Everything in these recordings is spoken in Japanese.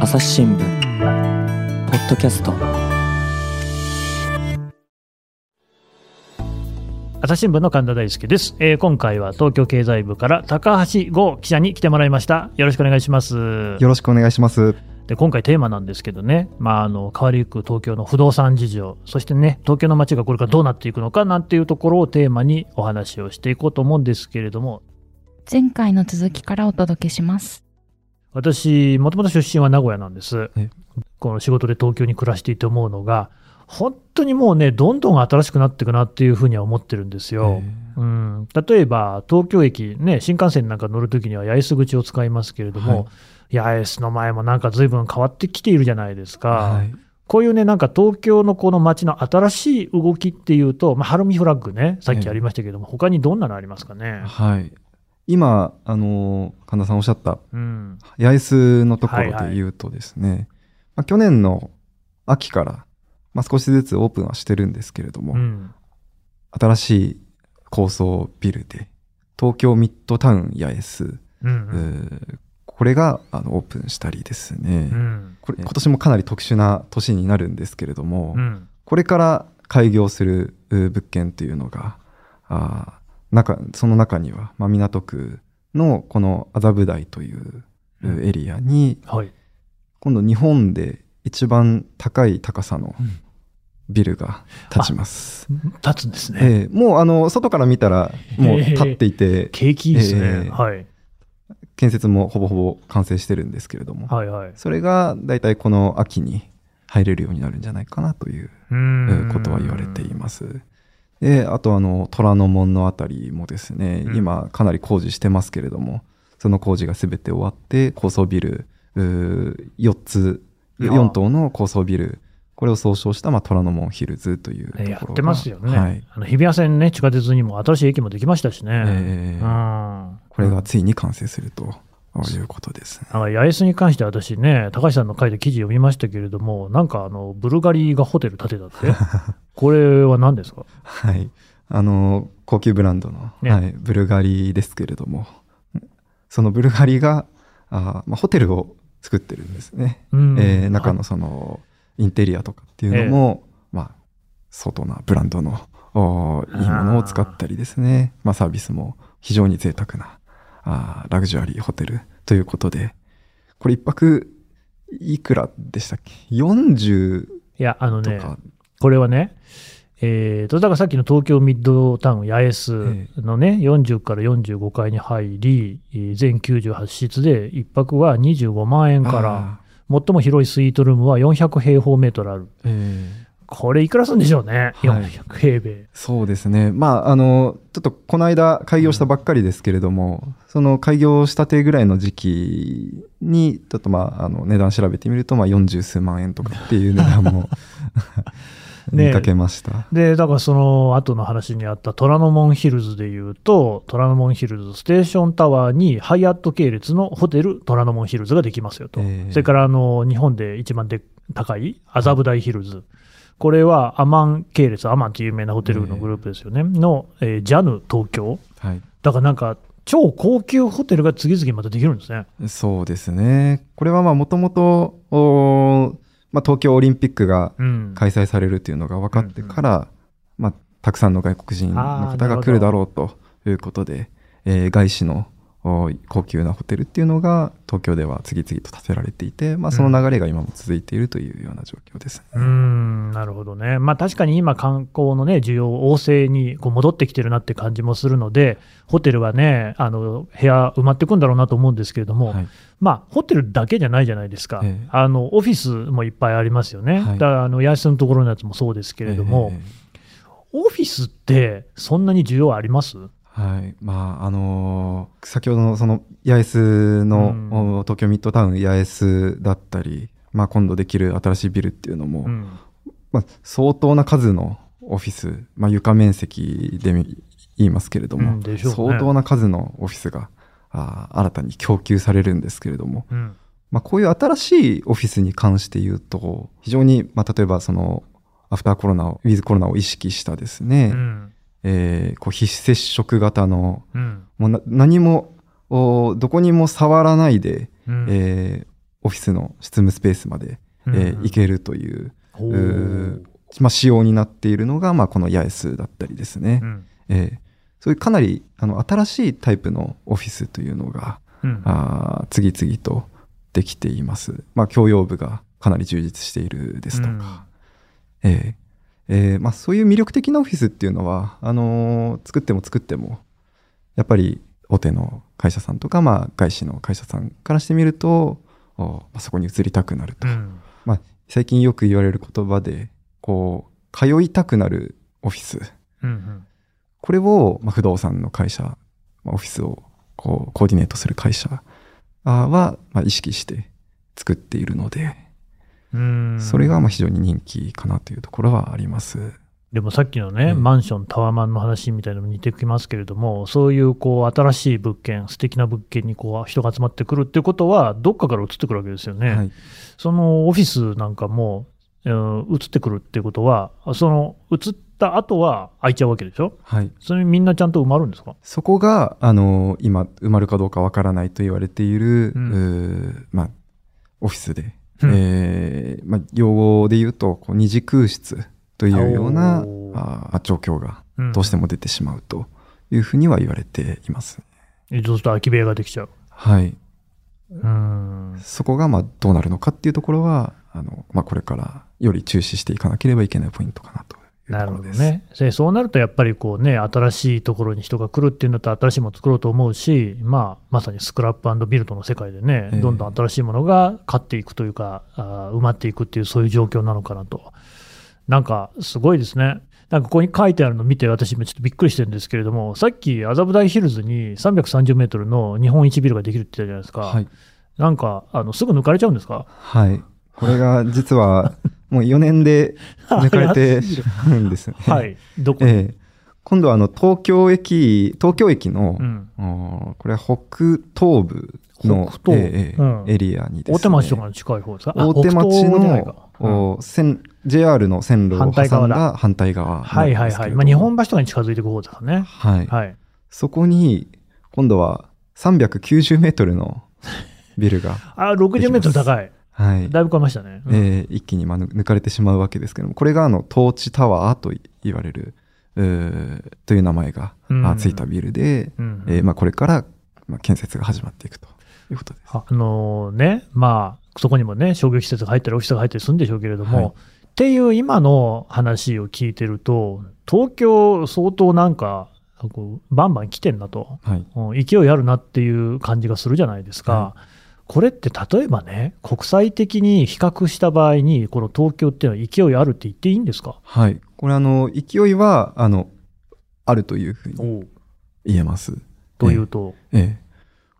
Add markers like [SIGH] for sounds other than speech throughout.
朝日新聞ポッドキャスト。朝日新聞の神田大輔です、えー今回は東京経済部から高橋剛記者に来てもらいました。よろしくお願いします。よろしくお願いします。で今回テーマなんですけどね、まあ、あの変わりゆく東京の不動産事情。そしてね東京の街がこれからどうなっていくのかなんていうところをテーマにお話をしていこうと思うんですけれども。前回の続きからお届けします。私もともと出身は名古屋なんですえこの仕事で東京に暮らしていて思うのが本当にもうねどんどん新しくなっていくなっていうふうには思ってるんですよ。うん、例えば東京駅、ね、新幹線なんか乗るときには八重洲口を使いますけれども、八重洲の前もなんか随分変わってきているじゃないですか、はい。こういうね、なんか東京のこの街の新しい動きっていうと、まあ、ハルミフラッグね、さっきありましたけども、他にどんなのありますかね？はい。今、あの、神田さんおっしゃった、うん、八重洲のところはいはい。で言うとですね、まあ、去年の秋から、まあ、少しずつオープンはしてるんですけれども、うん、新しい高層ビルで、東京ミッドタウン八重洲、うん、えーこれがあのオープンしたりですね、うん、これ今年もかなり特殊な年になるんですけれども、うん、これから開業するう物件というのが、あー中その中には、まあ、港区のこの麻布台といううんうエリアに、はい。今度日本で一番高い高さのうんビルが建ちます。立つんですね。ええもうあの外から見たらもう建っていて、景気いいですね。ええはい。建設もほぼほぼ完成してるんですけれども、はいはい。それが大体この秋に入れるようになるんじゃないかなということは言われています。で、あとあの、虎ノ門のあたりもですね、うん今かなり工事してますけれども、その工事が全て終わって、高層ビル、うー4つ、いや4棟の高層ビル、これを総称した、まあ、虎ノ門ヒルズという。やってますよね。はい。あの日比谷線ね、地下鉄にも新しい駅もできましたしね。えーうんこれがついに完成するということですね。あ八重洲に関して私ね、高橋さんの書いた記事読みましたけれども、なんかあのブルガリがホテル建てたって、[LAUGHS] これは何ですか？はい。あの、高級ブランドの、ね。はい、ブルガリですけれども、そのブルガリが、あーまあ、ホテルを作ってるんですね。うん。えー中のそのインテリアとかっていうのも、まあ、相当なブランドのおーいいものを使ったりですね、まあ、サービスも非常に贅沢なあーラグジュアリーホテルということで、これ一泊いくらでしたっけ ?40 いや、あのね、とか、これはね、えーと、だからさっきの東京ミッドタウン八重洲のね、40から45階に入り、えー全98室で、1泊は25万円から、あ最も広いスイートルームは400平方メートルある。ーえーこれいくらするんでしょうね、はい400平米。そうですね。まあ、あの、ちょっとこの間開業したばっかりですけれども、その開業したてぐらいの時期に、ちょっとまあ、あの、値段調べてみると、まあ、40数万円とかっていう値段も [LAUGHS] [LAUGHS] ね見かけました。で、だからその後の話にあった虎ノ門ヒルズでいうと、虎ノ門ヒルズステーションタワーにハイアット系列のホテル虎ノ門ヒルズができますよと。ええそれからあの日本で一番で高い麻布台ヒルズ。これはアマン系列、アマンって有名なホテルのグループですよね。の、えージャヌ東京。はい。だからなんか超高級ホテルが次々またできるんですね。そうですね。これはまあ、もともと、おまあ、東京オリンピックがうん。開催されるっていうのが分かってから、まあ、たくさんの外国人の方が来るだろうということで、えー外資のお高級なホテルっていうのが東京では次々と建てられていて、まあ、その流れが今も続いているというような状況ですね。うーんなるほどね、まあ、確かに今、観光の、ね、需要、旺盛にこう戻ってきてるなって感じもするので、ホテルはね、あの部屋埋まっていくんだろうなと思うんですけれども、はい。まあ、ホテルだけじゃないじゃないですか、ええ。あのオフィスもいっぱいありますよね、はい。だからあの八重洲のところのやつもそうですけれども、えオフィスってそんなに需要あります？ーはい。まあ、あのー先ほどのその八重洲の、うん。お東京ミッドタウン八重洲だったり、まあ、今度できる新しいビルっていうのも、うん。まあ、相当な数のオフィス、まあ、床面積でみ言いますけれども、うんね。相当な数のオフィスがあー新たに供給されるんですけれども、うん。まあ、こういう新しいオフィスに関して言うと非常に、まあ、例えばそのアフターコロナをウィズコロナを意識したですね、うんえーこう非接触型のうん。もうな何もおどこにも触らないで、うん。えーオオフィスの執務スペースまで、えーうん行けるという、ほう。うまあ、仕様になっているのが、まあ、この八重洲だったりですね、うん。えーそういうかなりあの新しいタイプのオフィスというのが、うん。あー次々とできています。まあ、共用部がかなり充実しているですとか、えーえーまあ、そういう魅力的なオフィスっていうのはあのー作っても作ってもやっぱり大手の会社さんとか、まあ、外資の会社さんからしてみるとおまあ、そこに移りたくなると、うん。まあ、最近よく言われる言葉でこう通いたくなるオフィス。うんうん。これを、まあ、不動産の会社、まあ、オフィスをこうコーディネートする会社あは、まあ、意識して作っているので、うんそれがまあ非常に人気かなというところはあります。でもさっきのね、うん。マンション、タワマンの話みたいなのも似てきますけれども、そういうこう新しい物件、素敵な物件にこう人が集まってくるっていうことは、どっかから移ってくるわけですよね。はい、そのオフィスなんかも、うん移ってくるっていうことは、その移った後は空いちゃうわけでしょ、はい、それみんなちゃんと埋まるんですか？そこがあの今埋まるかどうかわからないと言われている、うん。まあ、オフィスで、うん。えーまあ、用語で言うとこう二次空室というようなあー状況がうん。どうしても出てしまうというふうには言われています。そうすると空き部屋ができちゃう。はい、うん。そこがまあどうなるのかっていうところはあの、まあ、これからより注視していかなければいけないポイントかなとなる。ほどね。でそうなるとやっぱりこうね、新しいところに人が来るっていうんだったら新しいもの作ろうと思うし、まあ、まさにスクラップビルドの世界でね、ええどんどん新しいものが勝っていくというか、あー埋まっていくっていうそういう状況なのかなと。なんかすごいですね。なんかここに書いてあるの見て私今ちょっとびっくりしてるんですけれども、さっき麻布台ヒルズに330メートルの日本一ビルができるって言ったじゃないですか。はいなんか、あの、すぐ抜かれちゃうんですか？はい。これが実はもう4年で抜かれてしまうんですね。[LAUGHS] はい。どこ？に、ええ今度はあの東京駅、東京駅の、うん。おこれは北東部の北東ええうんエリアにですね。大手町とかの近い方ですか？あ大手町北東じゃないかの、お線 JR の線路を反対側だ挟んだ反対側はいはいはい。まあ、日本橋とかに近づいていく方ですかね。はい。はい。そこに、今度は390メートルのビルが、あ、60メートル高い。はい。だいぶ超えましたね。うんえー一気にまあ抜抜かれてしまうわけですけども、これがあの、トーチタワーと言われる、うーという名前が、うついたビルで、うんえーまあ、これから、まあ、建設が始まっていくということです。あのね、まあ、そこにもね、商業施設が入ったり、オフィスが入ったりするんでしょうけれども、はいっていう今の話を聞いてると、東京、相当なんか、こうバンバン来てんなと、はい。うん勢いあるなっていう感じがするじゃないですか。はこれって例えばね、国際的に比較した場合に、この東京っていうのは勢いあるって言っていいんですか？はい。これあの、勢いは、あの、あるというふうに言えます。というと、ええ。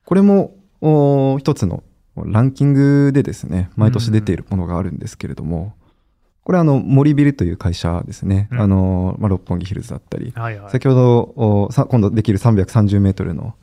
これも、お一つのランキングでですね、毎年出ているものがあるんですけれども、これあの、森ビルという会社ですね。うんあの、まあ、六本木ヒルズだったり、はいはい。先ほどおさ今度できる330メートルの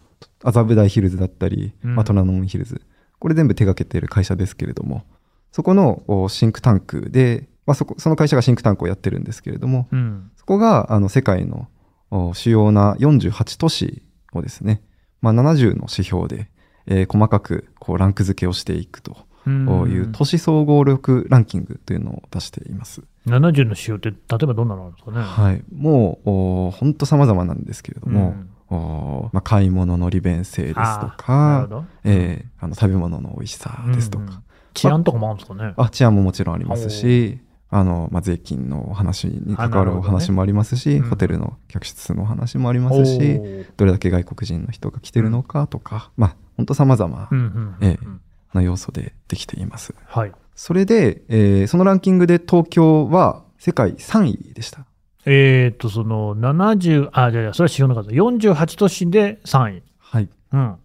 麻布台ヒルズだったり、うんまあ、虎ノ門ヒルズこれ全部手掛けている会社ですけれどもそこのおシンクタンクで、まあ、そこその会社がシンクタンクをやってるんですけれどもうんそこがあの世界のお主要な48都市をですね、まあ、70の指標で、えー細かくこうランク付けをしていくとうんいう都市総合力ランキングというのを出しています。70の仕様って、例えばどんなのあるんですかね？はい、もうお本当様々なんですけれども、うんおまあ、買い物の利便性ですとかえーあの食べ物の美味しさですとか、うんうん治安とかもあるんですかね。あ治安ももちろんありますしあの、まあ、税金の話に関わるお話もありますし、うん。ホテルの客室の話もありますし、どれだけ外国人の人が来てるのかとか、まあ本当様々うんうんうんええな要素でできています。はい。それで、えーそのランキングで東京は世界3位でした。えっ、と、その70、あ、じゃあじゃあそれは指標の数、48都市で3位。はいうん。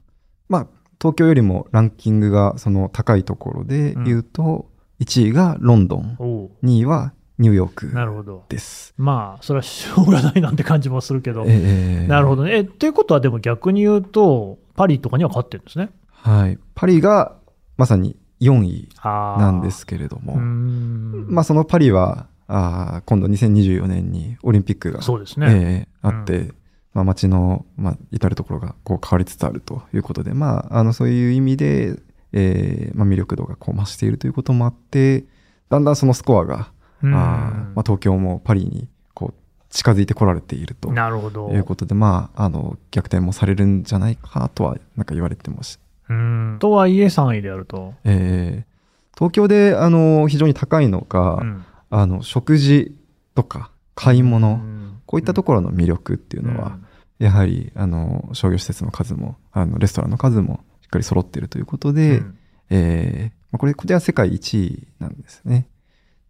まあ、東京よりもランキングがその高いところで言うと、1位がロンドン、おう2位はニューヨークなるほど。です。まあ、それはしょうがないなんて感じもするけど。えーなるほどね。え、っていうことは、でも逆に言うと、パリとかには勝ってるんですね。はい。パリがまさに4位なんですけれども、うーん。まあそのパリは、あー今度2024年にオリンピックが、そうですね。えーあって、まあ、街の、まあ、至るところがこう変わりつつあるということで、まあ、あのそういう意味で、えーまあ、魅力度がこう増しているということもあって、だんだんそのスコアが、うんあーまあ、東京もパリにこう近づいてこられているとなるほど。いうことで、まあ、あの逆転もされるんじゃないかとはなんか言われてます。うんとはいえ3位であると。えー東京であの非常に高いのが、うんあの食事とか買い物、うん。こういったところの魅力っていうのは、やはりあの商業施設の数もあのレストランの数もしっかり揃っているということうんで、うん。えーまあこれこれは世界1位なんですね。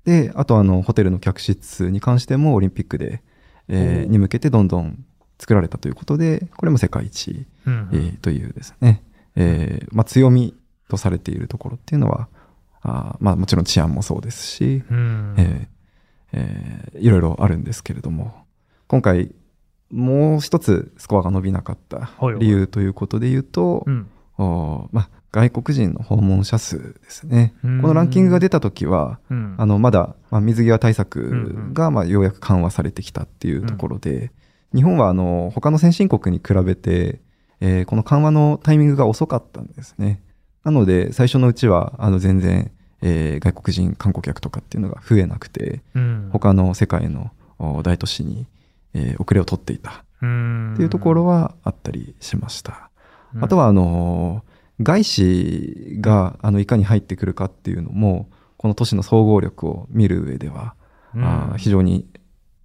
であとあのホテルの客室に関してもオリンピックで、えーに向けてどんどん作られたということでこれも世界一位、うん。えーというですね、えーまあ、強みとされているところっていうのはあーまあ、もちろん治安もそうですし、うん。えーえーいろいろあるんですけれども今回もう一つスコアが伸びなかった理由ということで言うと、うん。おまあ、外国人の訪問者数ですね。こうん。のランキングが出た時は、うん。あのまだ、まあ、水際対策んがまあようやく緩和されてきたっていうところで、日本はあの他の先進国に比べて、えーこの緩和のタイミングが遅かったんですね。なので最初のうちはあの全然、えー外国人観光客とかっていうのが増えなくてうん。他の世界のお大都市に、えー遅れを取っていた。うん。っていうところはあったりしました。うん。あとはあの外資があのいかに入ってくるかっていうのもこの都市の総合力を見る上では、うん。あー非常に、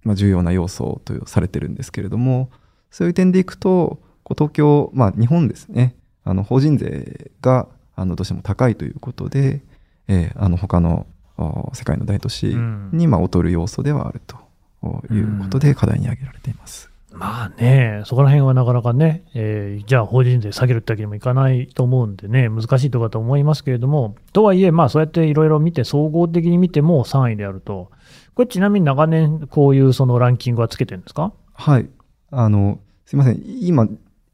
まあ、重要な要素とされてるんですけれどもそういう点でいくとこう東京、まあ、日本ですね。あの法人税があのどうしても高いということで、えーあの他のお世界の大都市に、まあ、劣る要素ではあるということで課題に挙げられています。まあね、そこら辺はなかなかね、えーじゃあ法人税下げるってわけにもいかないと思うんでね、難しいところだと思いますけれども、とはいえ、まあそうやっていろいろ見て、総合的に見ても3位であると、これちなみに長年こういうそのランキングはつけてるんですか？はい。あの、すいません。今、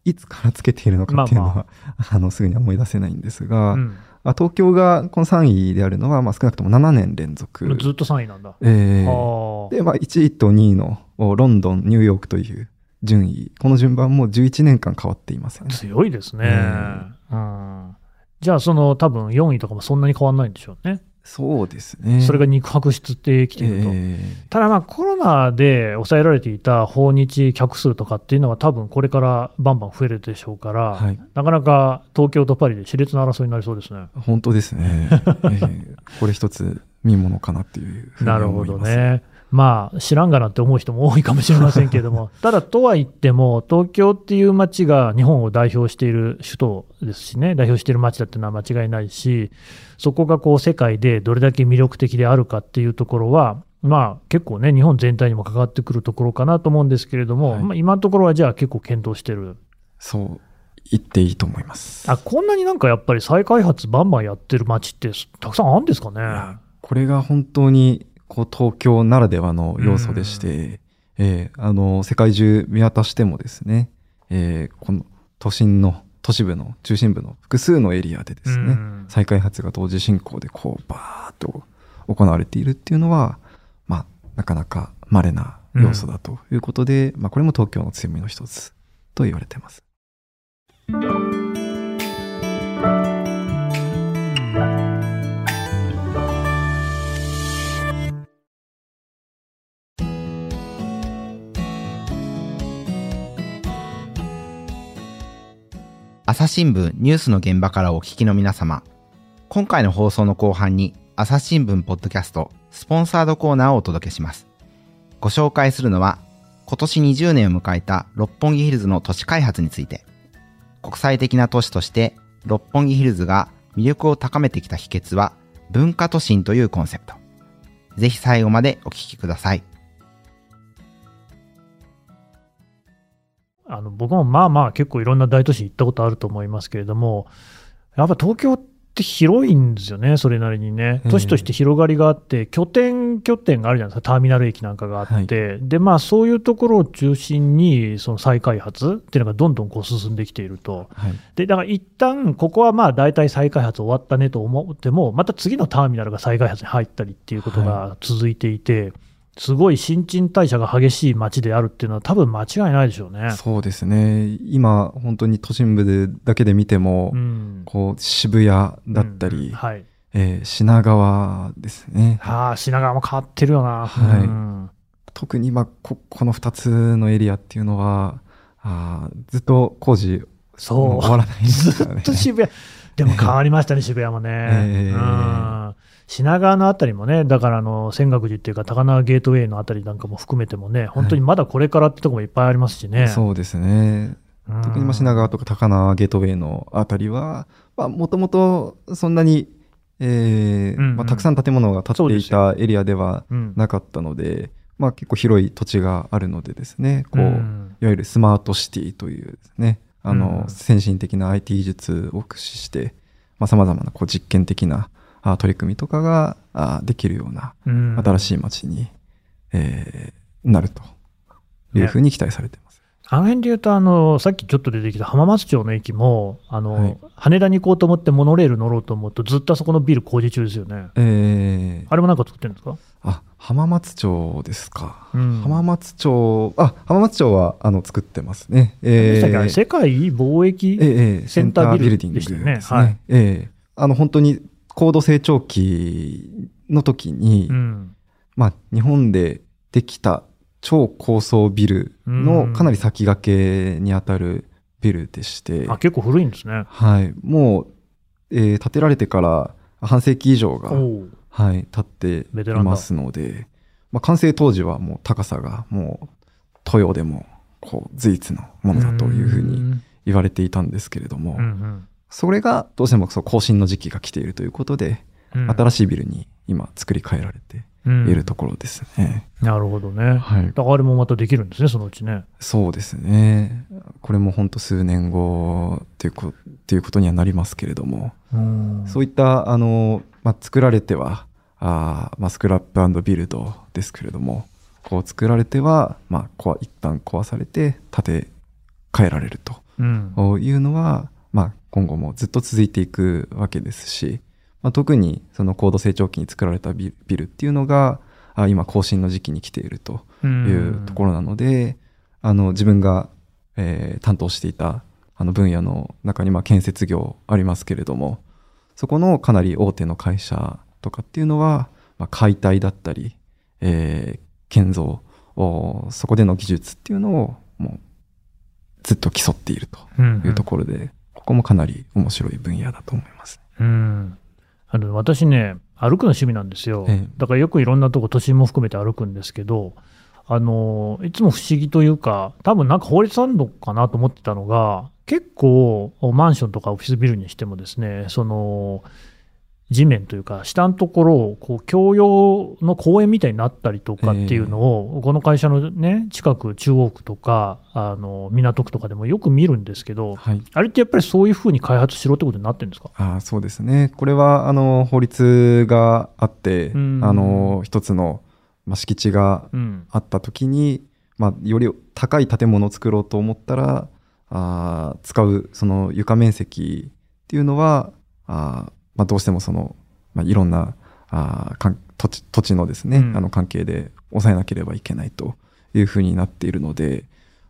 いつからつけているのかっていうのは、ま [LAUGHS] あの、すぐには思い出せないんですが、うんあ東京がこの3位であるのは、まあ、少なくとも7年連続。ずっと3位なんだ。えーで、まあ、1位と2位のおロンドン、ニューヨークという順位、この順番も11年間変わっていません。強いですね。えうん、じゃあ、その多分4位とかもそんなに変わらないんでしょうね。そうですね。それが肉薄してきていると。えただまあコロナで抑えられていた訪日客数とかっていうのは多分これからバンバン増えるでしょうから、ーはい。なかなか東京とパリで熾烈な争いになりそうですね。本当ですね。えーこれ一つ見ものかなっていうふうになるほど思います。ね。まあ知らんがなって思う人も多いかもしれませんけれども、[LAUGHS] ただとは言っても東京っていう街が日本を代表している首都ですしね、代表している街だっていうのは間違いないし、そこがこう世界でどれだけ魅力的であるかっていうところは、まあ結構ね、日本全体にも関わってくるところかなと思うんですけれども、はいまあ、今のところはじゃあ結構検討してる。そう言っていいと思います。あ、こんなになんかやっぱり再開発バンバンやってる街ってたくさんあるんですかね？やこれが本当にこう東京ならではの要素でして、えーあの世界中見渡してもですね、えーこの都心の都市部の中心部の複数のエリアでですね、うん。再開発が同時進行でこうバーッと行われているっていうのは、まあ、なかなか稀な要素だということで、まあ、これも東京の強みの一つと言われています。朝日新聞ニュースの現場からお聞きの皆様。今回の放送の後半に朝日新聞ポッドキャストスポンサードコーナーをお届けします。ご紹介するのは今年20年を迎えた六本木ヒルズの都市開発について国際的な都市として六本木ヒルズが魅力を高めてきた秘訣は文化都心というコンセプト。ぜひ最後までお聞きください。あの僕もまあまあ結構いろんな大都市行ったことあると思いますけれども、やっぱ東京って広いんですよね、それなりにね。ええ都市として広がりがあって、拠点、拠点があるじゃないですか、ターミナル駅なんかがあって、で、まあそういうところを中心に、その再開発っていうのがどんどんこう進んできていると。はい。で、だから一旦ここはまあ大体再開発終わったねと思っても、また次のターミナルが再開発に入ったりっていうことが続いていて、すごい新陳代謝が激しい街であるっていうのは、多分間違いないでしょうね。そうですね。今、本当に都心部でだけで見ても、うんこう、渋谷だったり、うんはい。えー品川ですね。ああ、品川も変わってるよな。はいうん特に今こ、この2つのエリアっていうのは、あーずっと工事、もそう終わらないですね。[LAUGHS] っと渋谷、でも変わりましたね、渋谷もね。ええうん品川のあたりもね、だからあの泉岳寺っていうか、高輪ゲートウェイのあたりなんかも含めてもね、本当にまだこれからってとこもいっぱいありますしね。そうですね。うん。特にまあ品川とか高輪ゲートウェイのあたりは、もともとそんなに、えーうんうん。まあ、たくさん建物が建っていたエリアではうん。なかったので、まあ、結構広い土地があるのでですね、こう、うん。いわゆるスマートシティというですね、あの、うん。先進的な IT 技術を駆使して、まあ、様々なこう実験的なあ取り組みとかがあできるようなうん。新しい街に、えーなるというふうに期待されています。あの辺で言うと、あの、さっきちょっと出てきた浜松町の駅も、あの、はい。羽田に行こうと思ってモノレール乗ろうと思うと、ずっとあそこのビル工事中ですよね。えー。あれもなんか作ってるんですか、あ、浜松町ですか。うん。浜松町、あ、浜松町は、あの、作ってますね。えー。れ世界貿易、センタービルセンタでしたよね。ですはい。ええあの、本当に高度成長期の時に、うん。まあ、日本でできた超高層ビルうん。のかなり先駆けにあたるビルでして、あ結構古いんですね。はい、もう、えー建てられてから半世紀以上が、はい、経っていますので、まあ、完成当時はもう高さがもう豊でもこう随一のものだというふうに言われていたんですけれども、うんうんそれがどうしてもそう更新の時期が来ているということで、うん新しいビルに今作り変えられてうんいるところですね。なるほどね。はいだ。からあれもまたできるんですね、そのうちね。そうですね。これも本当数年後っていうこっていうことにはなりますけれども、うんそういった、あの、まあ、作られては、あーまあ、スクラップビルドですけれども、こう作られては、まあ、こわ一旦壊されて建て替えられるうんというのは、まあ、今後もずっと続いていくわけですし、まあ、特にその高度成長期に作られたビルっていうのが、あ今更新の時期に来ているというところなので、あの自分が、えー担当していたあの分野の中にまあ建設業ありますけれどもそこのかなり大手の会社とかっていうのは、まあ、解体だったり、えー建造おそこでの技術っていうのをもうずっと競っているというところで、ここもかなり面白い分野だと思います。うん。あの私ね、歩くの趣味なんですよ、ええ。だからよくいろんなとこ、都心も含めて歩くんですけど、あのいつも不思議というか、多分なんか法律あるのかなと思ってたのが、結構、マンションとかオフィスビルにしてもですね、その地面というか、下のところをこう共用の公園みたいになったりとかっていうのを、この会社の、ね、近く、中央区とかあの港区とかでもよく見るんですけど、はい。あれってやっぱりそういうふうに開発しろってことになってるんですか？あーそうですね。これは、あの、法律があって、うん。あの、一つの、まあ、敷地がうん。あった時に、まあ、より高い建物を作ろうと思ったら、あー使う、その床面積っていうのは、あーまあ、どうしてもその、まあ、いろんな、あーかん土地土地のですね、うん。あの関係で抑えなければいけないというふうになっているので、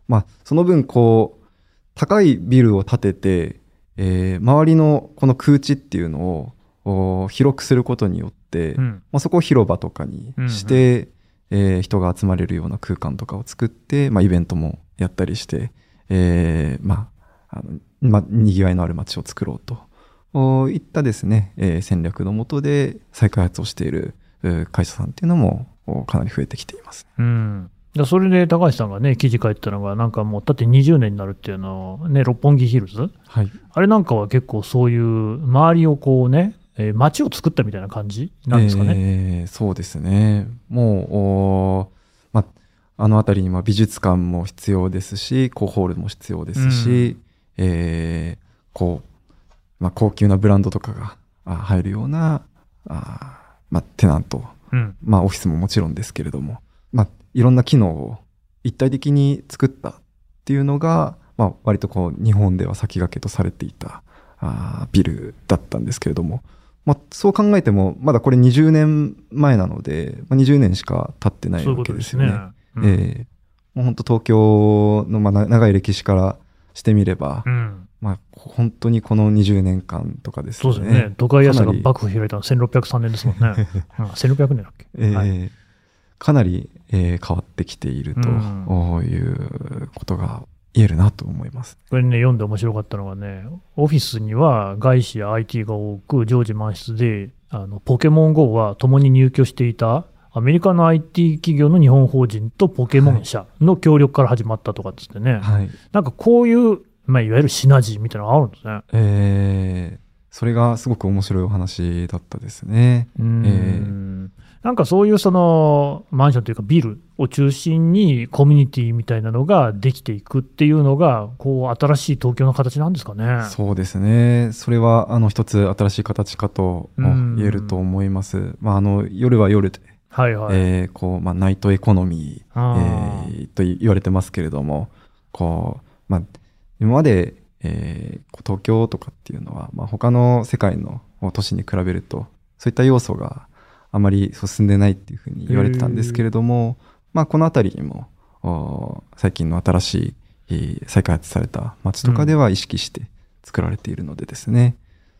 まあ、その分、こう、高いビルを建てて、えー周りのこの空地っていうのをお広くすることによって、うん。まあ、そこを広場とかにして、えー人が集まれるような空間とかを作って、まあ、イベントもやったりして、えーまあ、あの、まあ、にぎわいのある街を作ろうとおいったですね、えー戦略のもとで再開発をしているえー会社さんっていうのもおかなり増えてきています。うん、だそれで高橋さんがね、記事書いてたのが、なんかもう、だって20年になるっていうのを、ね、六本木ヒルズ、はい。あれなんかは結構そういう、周りをこうね、えー街を作ったみたいな感じなんですかね？えーそうですね。もう、おまあ、あの辺りには美術館も必要ですし、コーホールも必要ですし、えーこう、まあ、高級なブランドとかがあ入るような、あまあ、テナント、うん。まあ、オフィスももちろんですけれども、まあ、いろんな機能を一体的に作ったっていうのが、まあ、割とこう、日本では先駆けとされていた、あービルだったんですけれども、まあ、そう考えても、まだこれ20年前なので、まあ、20年しか経ってないわことですね。けですよね。。うん。ええ。もう本当東京のまあな長い歴史からしてみれば、うんまあ、本当にこの20年間とかですね。そうですよね。都会野菜が幕府開いたの1603年ですもんね。[LAUGHS] うん、1600年だっけ、ええはいかなり、えー変わってきているとうんいうことが言えるなと思います。これね、読んで面白かったのがね、オフィスには外資や IT が多く、常時満室で、あのポケモン GO は共に入居していたアメリカの IT 企業の日本法人とポケモン社の協力から始まったとかっつってね、はい。なんかこういう、まあ、いわゆるシナジーみたいなのがあるんですね。えーそれがすごく面白いお話だったですね。うんえなんかそういうそのマンションというかビルを中心にコミュニティみたいなのができていくっていうのがこう新しい東京の形なんですかね。そうですね。それは、あの、一つ新しい形かとうん言えると思います。まあ、あの、夜は夜で、はいはい。えーこう、まあ、ナイトエコノミー、えーと言われてますけれども、こう、まあ、今まで、えー東京とかっていうのは、まあ、他の世界の都市に比べると、そういった要素があまり進んでないっていうふうに言われてたんですけれども、まあ、このあたりにも、お最近の新しい、えー再開発された街とかでは意識して作られているのでですね、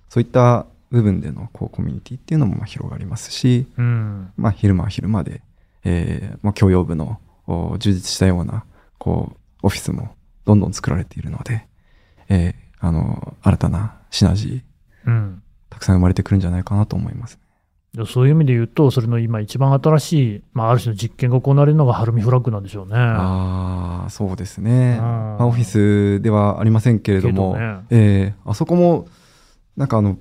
そういった部分でのこうコミュニティっていうのもまあ広がりますし、うん。まあ、昼間は昼間で、えーまあ、共用部のお充実したようなこうオフィスもどんどん作られているので、えーあの新たなシナジーうん。たくさん生まれてくるんじゃないかなと思います。でそういう意味で言うと、それの今一番新しい、まあ、ある種の実験が行われるのがハルミフラッグなんでしょうね。ああそうですね、うん。まあ、オフィスではありませんけれどもけどね。えーあそこもなんかあの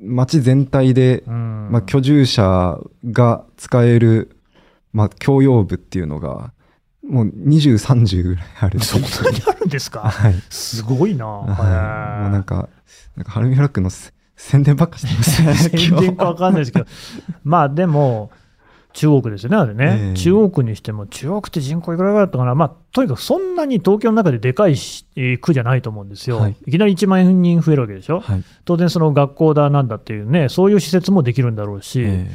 街全体で、うんまあ、居住者が使える、まあ、共用部っていうのがもう20、30ぐらいある [LAUGHS] そんなにあるんですか？[LAUGHS] はい。すごいな。はい。もうなんへか、なんかハルミフラッグのせ宣伝ばっかしてます [LAUGHS] 宣伝かわかんないですけど、まあでも、中国ですよね、あれね、ええ。中国にしても、中国って人口いくらぐらいだったかな、まあ、とにかくそんなに東京の中ででかい区じゃないと思うんですよ、はい。い、きなり1万人増えるわけでしょ、はい。当然、その学校だなんだっていうね、そういう施設もできるんだろうし、え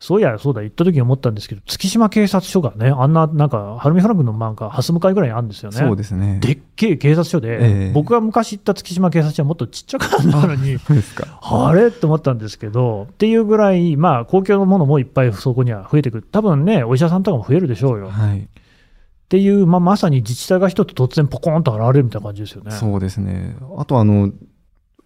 そういや、そうだ、行った時に思ったんですけど、月島警察署がね、あんな、なんか、ハルミフラッグのなんか、蓮向かいぐらいにあるんですよえね。そうですね。でっけえ警察署で、ええ僕が昔行った月島警察署はもっとちっちゃかったのに。[LAUGHS] あれ？って思ったんですけど、っていうぐらい、まあ、公共のものもいっぱいそこには増えてくる、多分ね、お医者さんとかも増えるでしょうよ。っはい。ていう、まあ、まさに自治体が一つ突然ポコーンと現れるみたいな感じですよね。そうですね。あとあの、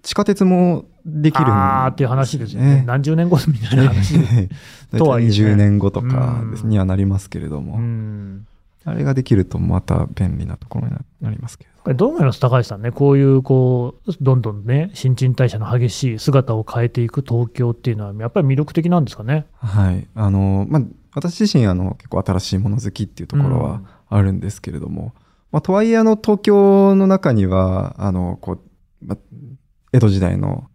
地下鉄もできるんあーっていう話ですよね。何十年後みたいな話 [LAUGHS] とはい。えね20年後とかにはなりますけれどうも、ん。あれができるとまた便利なところになりますけれど。どう思います、高橋さんね、こういうこうどんどんね、新陳代謝の激しい姿を変えていく東京っていうのは、やっぱり魅力的なんですかね？はい。あの、まあ、私自身、あの、結構新しいもの好きっていうところはあるんですけれども、まあ、とはいえ、あの、東京の中には、あの、こう、まあ、江戸時代の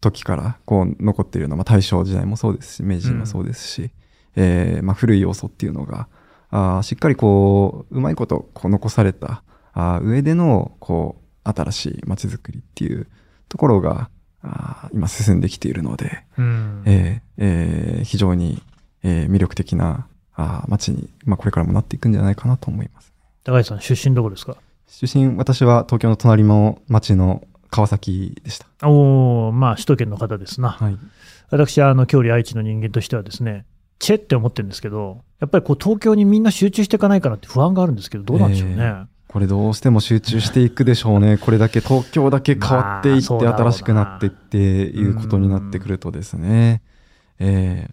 時から、こう、残っているような、まあ、大正時代もそうですし、明治もそうですし、えーまあ、古い要素っていうのが、あーしっかりこう、うまいこと、こう、残された、あー上での、こう、新しい街づくりっていうところが、あー今進んできているので、うん。えーえー非常に、えー魅力的なあー街に、まあ、これからもなっていくんじゃないかなと思います。高橋さん、出身どこですか？出身、私は東京の隣の町の川崎でした。おおまあ、首都圏の方ですな。はい。私はあの郷里愛知の人間としてはですね、チェって思ってるんですけど、やっぱりこう東京にみんな集中していかないかなって不安があるんですけど、どうなんでしょうね。えーこれどうしても集中していくでしょうね。[LAUGHS] これだけ東京だけ変わっていって、新しくなっていっていうことになってくるとですね。え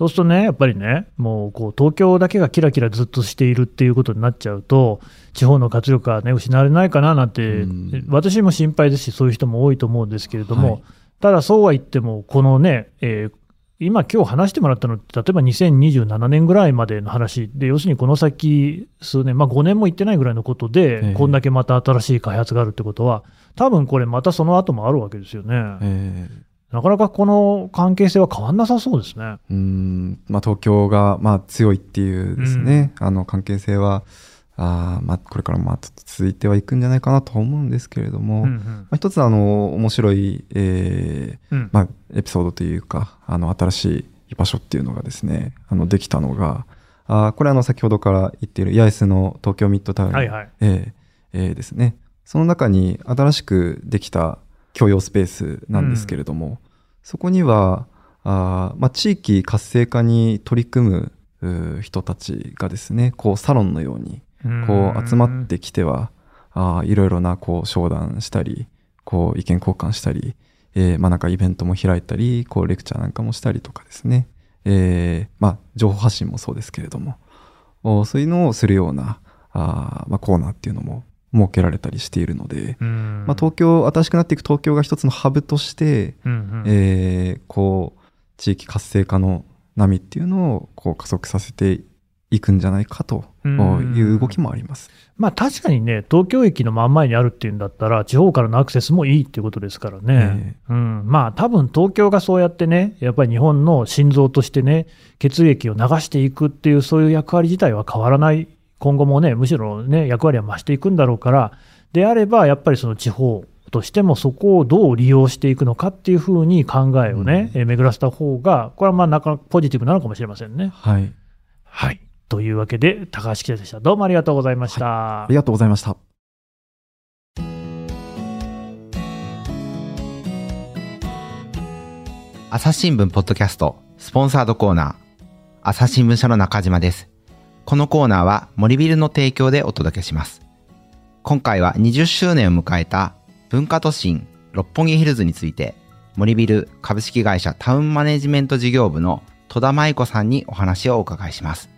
そうするとね、やっぱりね、もうこう東京だけがキラキラずっとしているっていうことになっちゃうと、地方の活力が、ね、失われないかななんて、うん。私も心配ですし、そういう人も多いと思うんですけれども、はい。ただそうは言っても、このね、えー今、今日話してもらったのって、例えば2027年ぐらいまでの話で、要するにこの先数年、まあ、5年もいってないぐらいのことで、ええ。こんだけまた新しい開発があるってことは、多分これ、またその後もあるわけですよね。ーえ。ーなかなかこの関係性は変わんなさそうですね。うーん。まあ、東京がまあ強いっていうですね、あの関係性はあまあ、これからまあ続いてはいくんじゃないかなと思うんですけれども、うんうん。まあ、一つあの面白い、えーうん。まあ、エピソードというかあの新しい居場所っていうのがですねあのできたのがあーこれあの先ほどから言っている八重洲の東京ミッドタウン、はいはい。えーえーですね。その中に新しくできた共用スペースなんですけれども、そこにはあー、まあ、地域活性化に取り組む人たちがですねこうサロンのようにこう集まってきては、あーいろいろなこう商談したり、こう意見交換したり、えーまあなんかイベントも開いたり、こうレクチャーなんかもしたりとかですね。えーまあ情報発信もそうですけれども、おそういうのをするような、あーまあコーナーっていうのも設けられたりしているので、うんまあ東京、新しくなっていく東京が一つのハブとして、うんうんえーこう地域活性化の波っていうのをこう加速させていくんじゃないかとうんいう動きもあります。まあ確かにね、東京駅の真ん前にあるっていうんだったら、地方からのアクセスもいいっていうことですからね。うん、まあ多分東京がそうやってね、やっぱり日本の心臓としてね、血液を流していくっていう、そういう役割自体は変わらない。今後もね、むしろね、役割は増していくんだろうから、であれば、やっぱりその地方としてもそこをどう利用していくのかっていうふうに考えをね、えー巡らせた方が、これはまあなかなかポジティブなのかもしれませんね。はい。はい。というわけで、高橋記者でした。どうもありがとうございました。ありがとうございました。朝日新聞ポッドキャストスポンサードコーナー朝日新聞社の中島ですこのコーナーは森ビルの提供でお届けします今回は20周年を迎えた文化都心六本木ヒルズについて森ビル株式会社タウンマネジメント事業部の戸田舞子さんにお話をお伺いします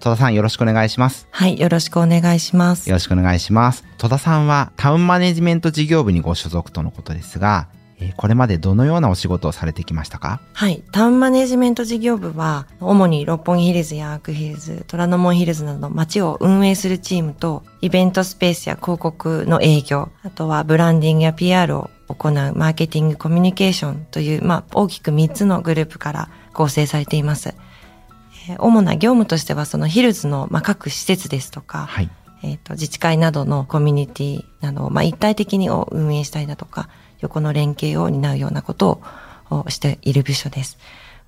戸田さんよろしくお願いしますはい、よろしくお願いします。よろしくお願いします。戸田さんはタウンマネジメント事業部にご所属とのことですが、えーこれまでどのようなお仕事をされてきましたか？はい、タウンマネジメント事業部は、主に六本木ヒルズやアークヒルズ、虎ノ門ヒルズなど街を運営するチームと、イベントスペースや広告の営業、あとはブランディングや PR を行うマーケティングコミュニケーションという、まあ、大きく3つのグループから構成されています。えー主な業務としては、そのヒルズの、まあ、各施設ですとか、はい。えっ、と、自治会などのコミュニティなどを、まあ、一体的にを運営したりだとか、横の連携を担うようなことをしている部署です。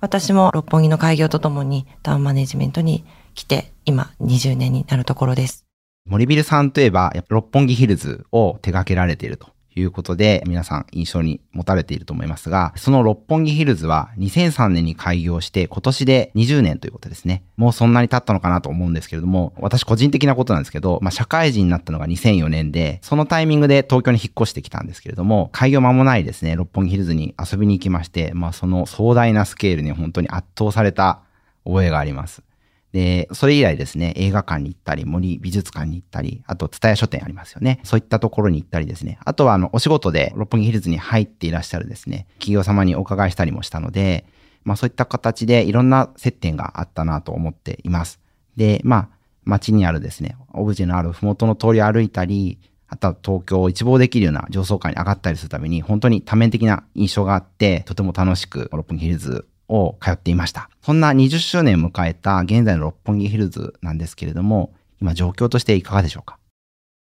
私も六本木の開業とともにタウンマネジメントに来て、今20年になるところです。森ビルさんといえば、やっぱ六本木ヒルズを手掛けられているということで、皆さん印象に持たれていると思いますが、その六本木ヒルズは2003年に開業して今年で20年ということですね。もうそんなに経ったのかなと思うんですけれども、私個人的なことなんですけど、まあ社会人になったのが2004年で、そのタイミングで東京に引っ越してきたんですけれども、開業間もないですね、六本木ヒルズに遊びに行きまして、まあその壮大なスケールに本当に圧倒された覚えがあります。で、それ以来ですね、映画館に行ったり、森美術館に行ったり、あと、蔦屋書店ありますよね。そういったところに行ったりですね。あとは、あの、お仕事で六本木ヒルズに入っていらっしゃるですね、企業様にお伺いしたりもしたので、まあそういった形でいろんな接点があったなと思っています。で、まあ、街にあるですね、オブジェのある麓の通りを歩いたり、あとは東京を一望できるような上層階に上がったりするために、本当に多面的な印象があって、とても楽しく六本木ヒルズを通っていました。そんな20周年を迎えた現在の六本木ヒルズなんですけれども、今状況としていかがでしょうか？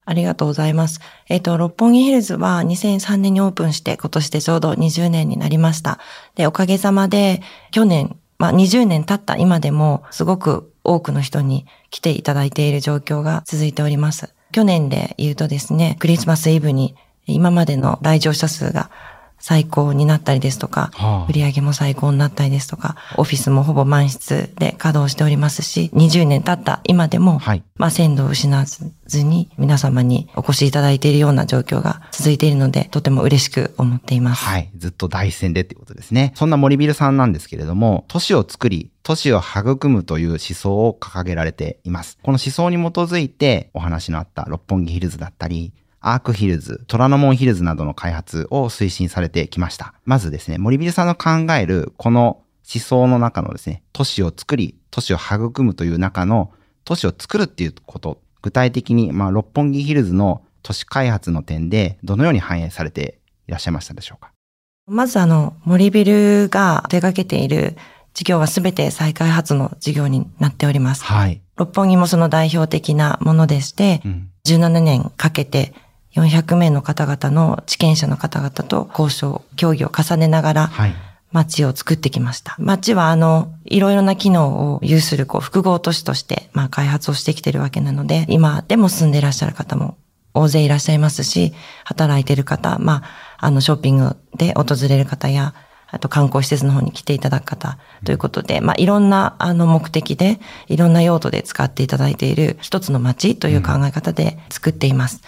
ありがとうございます。えっ、と、六本木ヒルズは2003年にオープンして今年でちょうど20年になりました。で、おかげさまで去年、まあ20年経った今でもすごく多くの人に来ていただいている状況が続いております。去年で言うとですね、クリスマスイブに今までの来場者数が最高になったりですとか、はあ売り上げも最高になったりですとか、オフィスもほぼ満室で稼働しておりますし、20年経った今でも、はい。まあ、鮮度を失わずに皆様にお越しいただいているような状況が続いているので、とても嬉しく思っています。はい。ずっと大戦でっていうことですね。そんな森ビルさんなんですけれども、都市を作り、都市を育むという思想を掲げられています。この思想に基づいてお話のあった六本木ヒルズだったり、アークヒルズ、虎ノ門ヒルズなどの開発を推進されてきました。まずですね、森ビルさんの考えるこの思想の中のですね、都市を作り、都市を育むという中の都市を作るっていうこと、具体的に、まあ、六本木ヒルズの都市開発の点でどのように反映されていらっしゃいましたでしょうか？まずあの、森ビルが手掛けている事業はすべて再開発の事業になっております。はい。六本木もその代表的なものでして、うん。17年かけて400名の方々の地権者の方々と交渉、協議を重ねながらはい。街を作ってきました。街はあの、いろいろな機能を有するこう複合都市として、まあ開発をしてきてるわけなので、今でも住んでいらっしゃる方も大勢いらっしゃいますし、働いてる方、まあ、あの、ショッピングで訪れる方や、あと観光施設の方に来ていただく方ということで、まあ、いろんなあの目的で、いろんな用途で使っていただいている一つの街という考え方で作っています。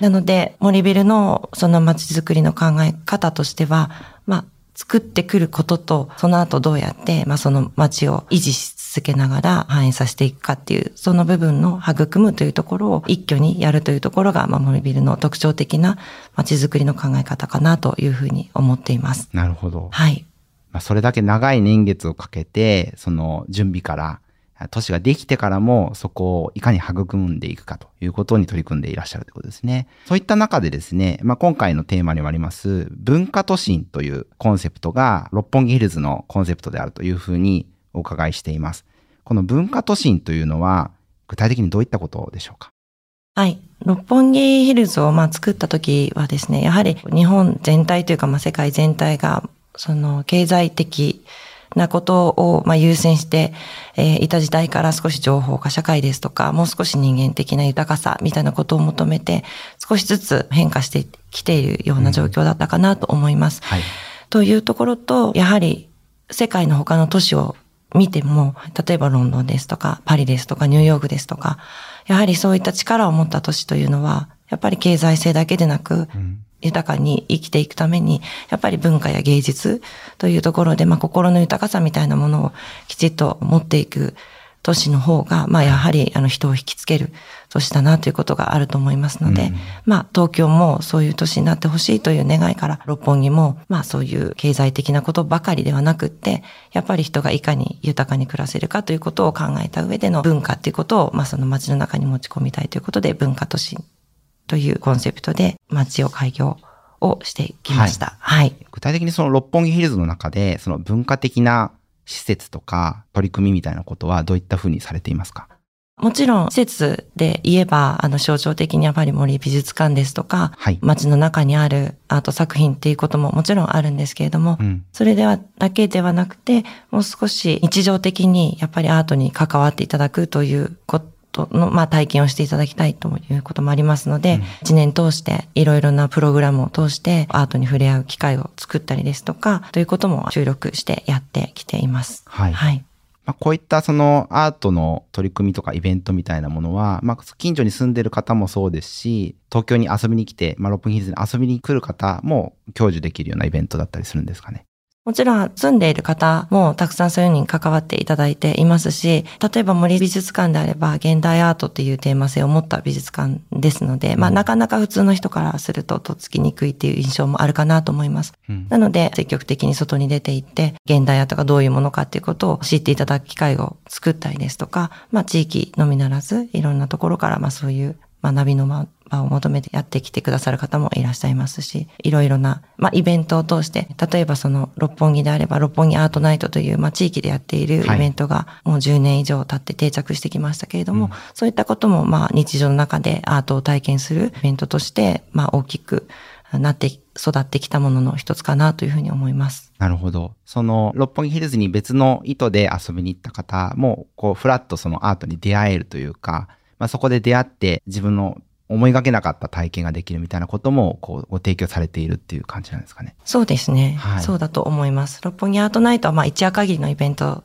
なので、森ビルのその街づくりの考え方としては、まあ、作ってくることと、その後どうやって、まあ、その街を維持し続けながら反映させていくかっていう、その部分の育むというところを一挙にやるというところが、まあ、森ビルの特徴的な街づくりの考え方かなというふうに思っています。なるほど。はい。まあ、それだけ長い年月をかけて、その準備から、都市ができてからも、そこをいかに育んでいくかということに取り組んでいらっしゃるということですね。そういった中でですね、まあ、今回のテーマにもあります、文化都心というコンセプトが、六本木ヒルズのコンセプトであるというふうにお伺いしています。この文化都心というのは、具体的にどういったことでしょうか？はい。六本木ヒルズをまあ作った時はですね、やはり日本全体というかまあ世界全体がその経済的なことをまあ優先して、えーいた時代から少し情報化社会ですとか、もう少し人間的な豊かさみたいなことを求めて、少しずつ変化してきているような状況だったかなと思います。はい。というところと、やはり世界の他の都市を見ても、例えばロンドンですとか、パリですとか、ニューヨークですとか、やはりそういった力を持った都市というのは、やっぱり経済性だけでなく、うん。豊かに生きていくために、やっぱり文化や芸術というところで、まあ心の豊かさみたいなものをきちっと持っていく都市の方が、まあやはりあの人を引きつける都市だなということがあると思いますので、うんまあ東京もそういう都市になってほしいという願いから、六本木もまあそういう経済的なことばかりではなくって、やっぱり人がいかに豊かに暮らせるかということを考えた上での文化っていうことを、まあその街の中に持ち込みたいということで、文化都市というコンセプトで街を開業をしてきました。はい。具体的にその六本木ヒルズの中で、その文化的な施設とか取り組みみたいなことはどういったふうにされていますか？もちろん、施設で言えば、あの、象徴的にやっぱり森美術館ですとか、はい。街の中にあるアート作品っていうことももちろんあるんですけれども、うん。それでは、だけではなくて、もう少し日常的にやっぱりアートに関わっていただくということの、まあ体験をしていただきたいということもありますので、一、年通していろいろなプログラムを通してアートに触れ合う機会を作ったりですとか、ということも注力してやってきています。はい。はい。まあ、こういったそのアートの取り組みとかイベントみたいなものは、まあ、近所に住んでる方もそうですし、東京に遊びに来て、まあ、六本木ヒルズに遊びに来る方も享受できるようなイベントだったりするんですかね。もちろん住んでいる方もたくさんそういうのに関わっていただいていますし、例えば森美術館であれば現代アートっていうテーマ性を持った美術館ですので、まあなかなか普通の人からするととっつきにくいっていう印象もあるかなと思います。うんなので積極的に外に出て行って、現代アートがどういうものかっていうことを知っていただく機会を作ったりですとか、まあ地域のみならずいろんなところからまあそういう学びの場場を求めてやってきてくださる方もいらっしゃいますし、いろいろな、まあ、イベントを通して、例えばその六本木であれば六本木アートナイトという、まあ、地域でやっているイはいベントがもう10年以上経って定着してきましたけれども、うんそういったことも、まあ、日常の中でアートを体験するイベントとして、まあ、大きくなって、育ってきたものの一つかなというふうに思います。なるほど。その、六本木ヒルズに別の意図で遊びに行った方も、こう、フラッとそのアートに出会えるというか、まあ、そこで出会って自分の思いがけなかった体験ができるみたいなことも、こう、ご提供されているっていう感じなんですかね。そうですね。はいそうだと思います。六本木アートナイトはまあ一夜限りのイベント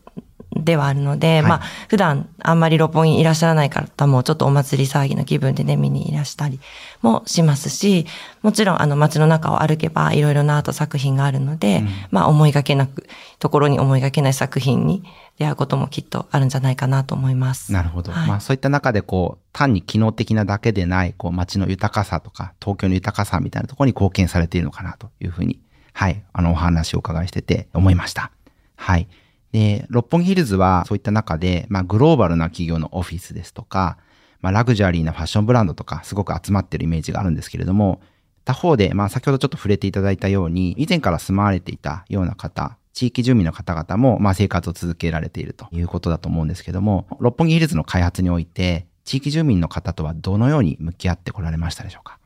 ではあるので、はいまあ普段あんまり六本木いらっしゃらない方もちょっとお祭り騒ぎの気分でね見にいらしたりもしますし、もちろんあの街の中を歩けばいろいろなアート作品があるので、うんまあ思いがけなく、ところに思いがけない作品に出会うこともきっとあるんじゃないかなと思います。なるほど。はいまあそういった中でこう、単に機能的なだけでない、こう街の豊かさとか、東京の豊かさみたいなところに貢献されているのかなというふうに、はい、あのお話をお伺いしてて思いました。はい。で、六本木ヒルズはそういった中で、まあグローバルな企業のオフィスですとか、まあラグジュアリーなファッションブランドとかすごく集まってるイメージがあるんですけれども、他方で、まあ先ほどちょっと触れていただいたように、以前から住まわれていたような方地域住民の方々も、まあ、生活を続けられているということだと思うんですけども、六本木ヒルズの開発において、地域住民の方とはどのように向き合ってこられましたでしょうか？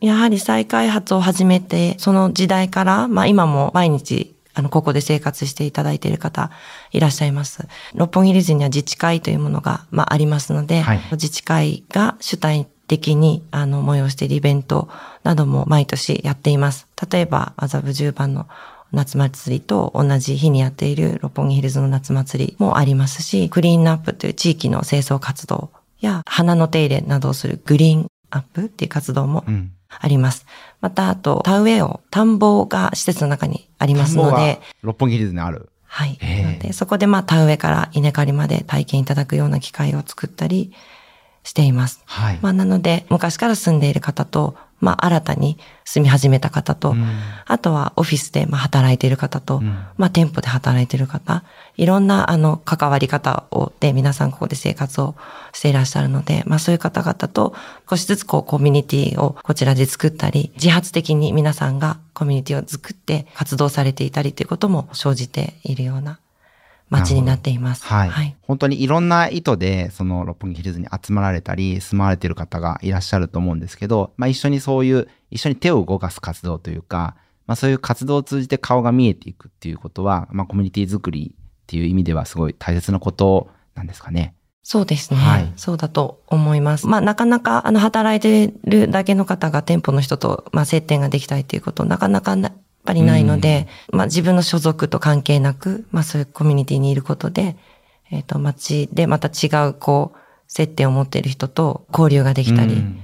やはり再開発を始めて、その時代から、まあ今も毎日、あの、ここで生活していただいている方いらっしゃいます。六本木ヒルズには自治会というものが、まあありますので、はい、自治会が主体的に、あの、催しているイベントなども毎年やっています。例えば、麻布十番の夏祭りと同じ日にやっている六本木ヒルズの夏祭りもありますし、クリーンアップという地域の清掃活動や花の手入れなどをするグリーンアップっていう活動もあります。うん、また、あと、田植えを、田んぼが施設の中にありますので、六本木ヒルズにある。はい。でそこで、まあ、田植えから稲刈りまで体験いただくような機会を作ったりしています。はい。まあ、なので、昔から住んでいる方と、まあ、新たに住み始めた方と、うん、あとはオフィスでまあ働いている方と、うん、まあ、店舗で働いている方、いろんなあの関わり方をで皆さんここで生活をしていらっしゃるので、まあ、そういう方々と少しずつこうコミュニティをこちらで作ったり、自発的に皆さんがコミュニティを作って活動されていたりということも生じているような街になっています。はい。はい、本当にいろんな意図で、その六本木ヒルズに集まられたり、住まわれている方がいらっしゃると思うんですけど、まあ一緒にそういう、一緒に手を動かす活動というか、まあそういう活動を通じて顔が見えていくっていうことは、まあコミュニティ作りっていう意味ではすごい大切なことなんですかね。そうですね。はい、そうだと思います。まあ、なかなか、あの、働いてるだけの方が店舗の人と、まあ、接点ができたりということ、なかなかぱりないので、うん、まあ自分の所属と関係なく、まあそういうコミュニティにいることで、えっ、ー、と街でまた違うこう、接点を持っている人と交流ができたり、うん、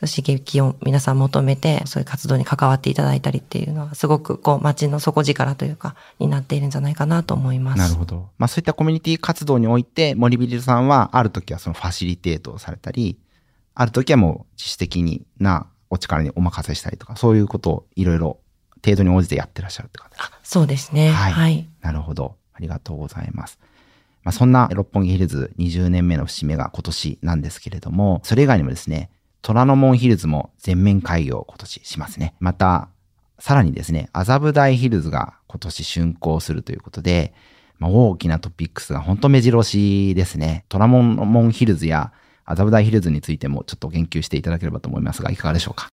刺激を皆さん求めて、そういう活動に関わっていただいたりっていうのは、すごくこう街の底力というか、になっているんじゃないかなと思います。なるほど。まあそういったコミュニティ活動において、森ビルさんはある時はそのファシリテートをされたり、ある時はもう自主的になお力にお任せしたりとか、そういうことをいろいろ程度に応じてやってらっしゃるって感じですかそうですね。はい。はい、なるほど。ありがとうございます。まあ、そんな六本木ヒルズ20年目の節目が今年なんですけれども、それ以外にもですね、虎ノ門ヒルズも全面開業を今年しますね。また、さらにですね、麻布台ヒルズが今年竣工するということで、まあ、大きなトピックスが本当目白押しですね。虎ノ門ヒルズや麻布台ヒルズについてもちょっと言及していただければと思いますが、いかがでしょうか？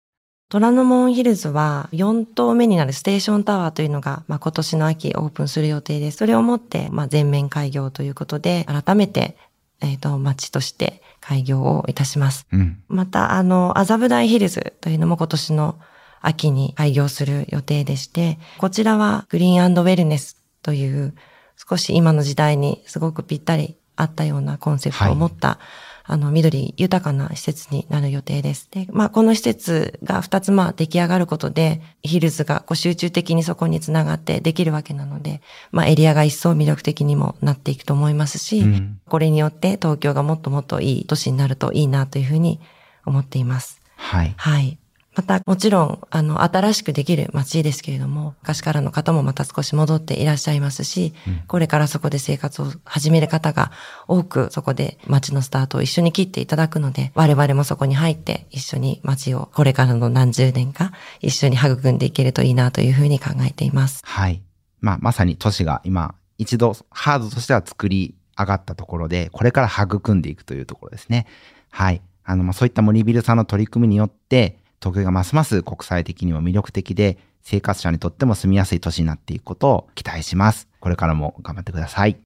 虎ノ門ヒルズは4棟目になるステーションタワーというのが、まあ、今年の秋オープンする予定です。それをもって、まあ、全面開業ということで、改めて、えっ、ー、と、街として開業をいたします。うん、また、あの、麻布台ヒルズというのも今年の秋に開業する予定でして、こちらはグリーンウェルネスという少し今の時代にすごくぴったりあったようなコンセプトを持った、はいあの、緑豊かな施設になる予定です。で、まあ、この施設が2つまあ出来上がることで、ヒルズがこう集中的にそこにつながってできるわけなので、まあ、エリアが一層魅力的にもなっていくと思いますし、うん、これによって東京がもっともっといい都市になるといいなというふうに思っています。はい。はい。また、もちろん、あの、新しくできる街ですけれども、昔からの方もまた少し戻っていらっしゃいますし、うん、これからそこで生活を始める方が多くそこで街のスタートを一緒に切っていただくので、我々もそこに入って一緒に街をこれからの何十年か一緒に育んでいけるといいなというふうに考えています。はい。まあ、まさに都市が今、一度ハードとしては作り上がったところで、これから育んでいくというところですね。はい。あの、まあ、そういった森ビルさんの取り組みによって、東京がますます国際的にも魅力的で、生活者にとっても住みやすい都市になっていくことを期待します。これからも頑張ってください。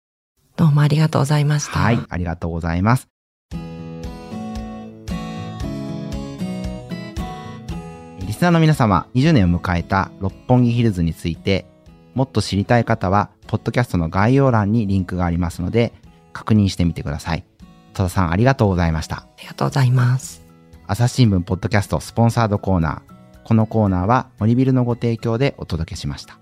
どうもありがとうございました。はい、ありがとうございます。リスナーの皆様、20年を迎えた六本木ヒルズについて、もっと知りたい方は、ポッドキャストの概要欄にリンクがありますので、確認してみてください。戸田さん、ありがとうございました。ありがとうございます。朝日新聞ポッドキャストスポンサードコーナー。このコーナーは森ビルのご提供でお届けしました。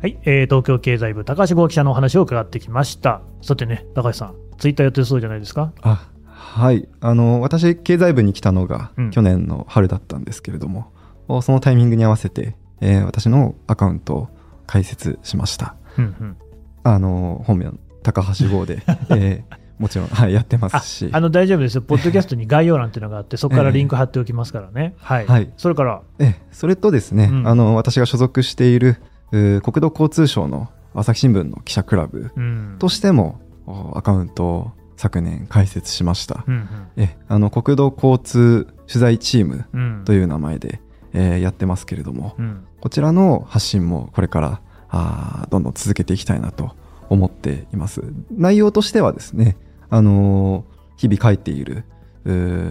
はい、えー、東京経済部高橋剛記者のお話を伺ってきましたさてね高橋さんツイッターやってるそうじゃないですか？あはい。あの私経済部に来たのが去年の春だったんですけれども、うん、そのタイミングに合わせて、えー、私のアカウントを開設しました、うんうん、あの本名高橋号で、[LAUGHS] えーもちろん、はい、やってますし。あの大丈夫ですよ、ポッドキャストに概要欄っていうのがあって、[LAUGHS] そこからリンク貼っておきますからね。はい、はい。それから、ええそれとですね、うん。あの私が所属している国土交通省の朝日新聞の記者クラブうん、としてもおアカウントを昨年開設しました。うんえあの国土交通取材チームうんうん、という名前で、えーやってますけれども、うん、こちらの発信もこれからあーどんどん続けていきたいなと思っています。内容としてはですね、あのー日々書いている、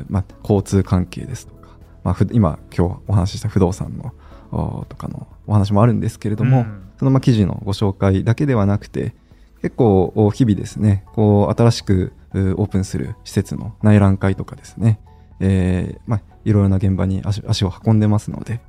まあ、交通関係ですとか、まあ、ふ今今日お話しした不動産のおとかのお話もあるんですけれども、うんそのまあ記事のご紹介だけではなくて結構お日々ですねこう新しくうオープンする施設の内覧会とかですね、えーまあ、いろいろな現場に足足を運んでますので、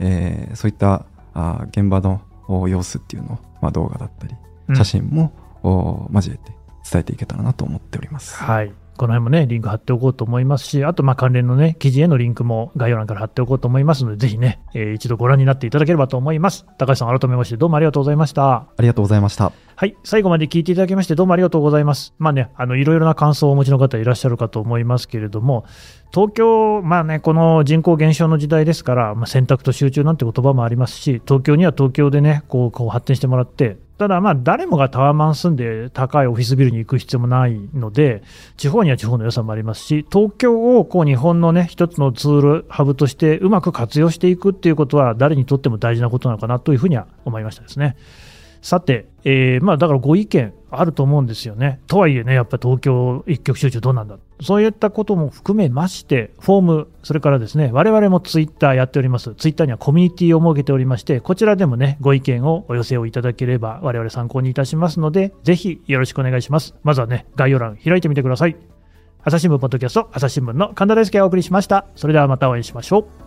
えーそういったあー現場のお様子っていうのを、まあ、動画だったりうん写真も、お交えて伝えていけたらなと思っております。はい。この辺もね、リンク貼っておこうと思いますし、あと、まあ、関連のね、記事へのリンクも概要欄から貼っておこうと思いますので、ぜひね、えー一度ご覧になっていただければと思います。高橋さん、改めましてどうもありがとうございました。ありがとうございました。はい。最後まで聞いていただきまして、どうもありがとうございます。まあね、あの、いろいろな感想をお持ちの方いらっしゃるかと思いますけれども、東京、まあね、この人口減少の時代ですから、まあ、選択と集中なんて言葉もありますし、東京には東京でね、こう、こう発展してもらって、ただまあ、誰もがタワーマン住んで高いオフィスビルに行く必要もないので、地方には地方の良さもありますし、東京をこう日本のね、一つのツール、ハブとしてうまく活用していくっていうことは、誰にとっても大事なことなのかなというふうには思いましたですね。さて、えーまあ、だからご意見あると思うんですよね。とはいえね、やっぱり東京一極集中どうなんだ。そういったことも含めまして、フォーム、それからですね、我々もツイッターやっております。ツイッターにはコミュニティを設けておりまして、こちらでもね、ご意見をお寄せをいただければ、我々参考にいたしますので、ぜひよろしくお願いします。まずはね、概要欄開いてみてください。朝日新聞ポッドキャスト、朝日新聞の神田大輔がお送りしました。それではまたお会いしましょう。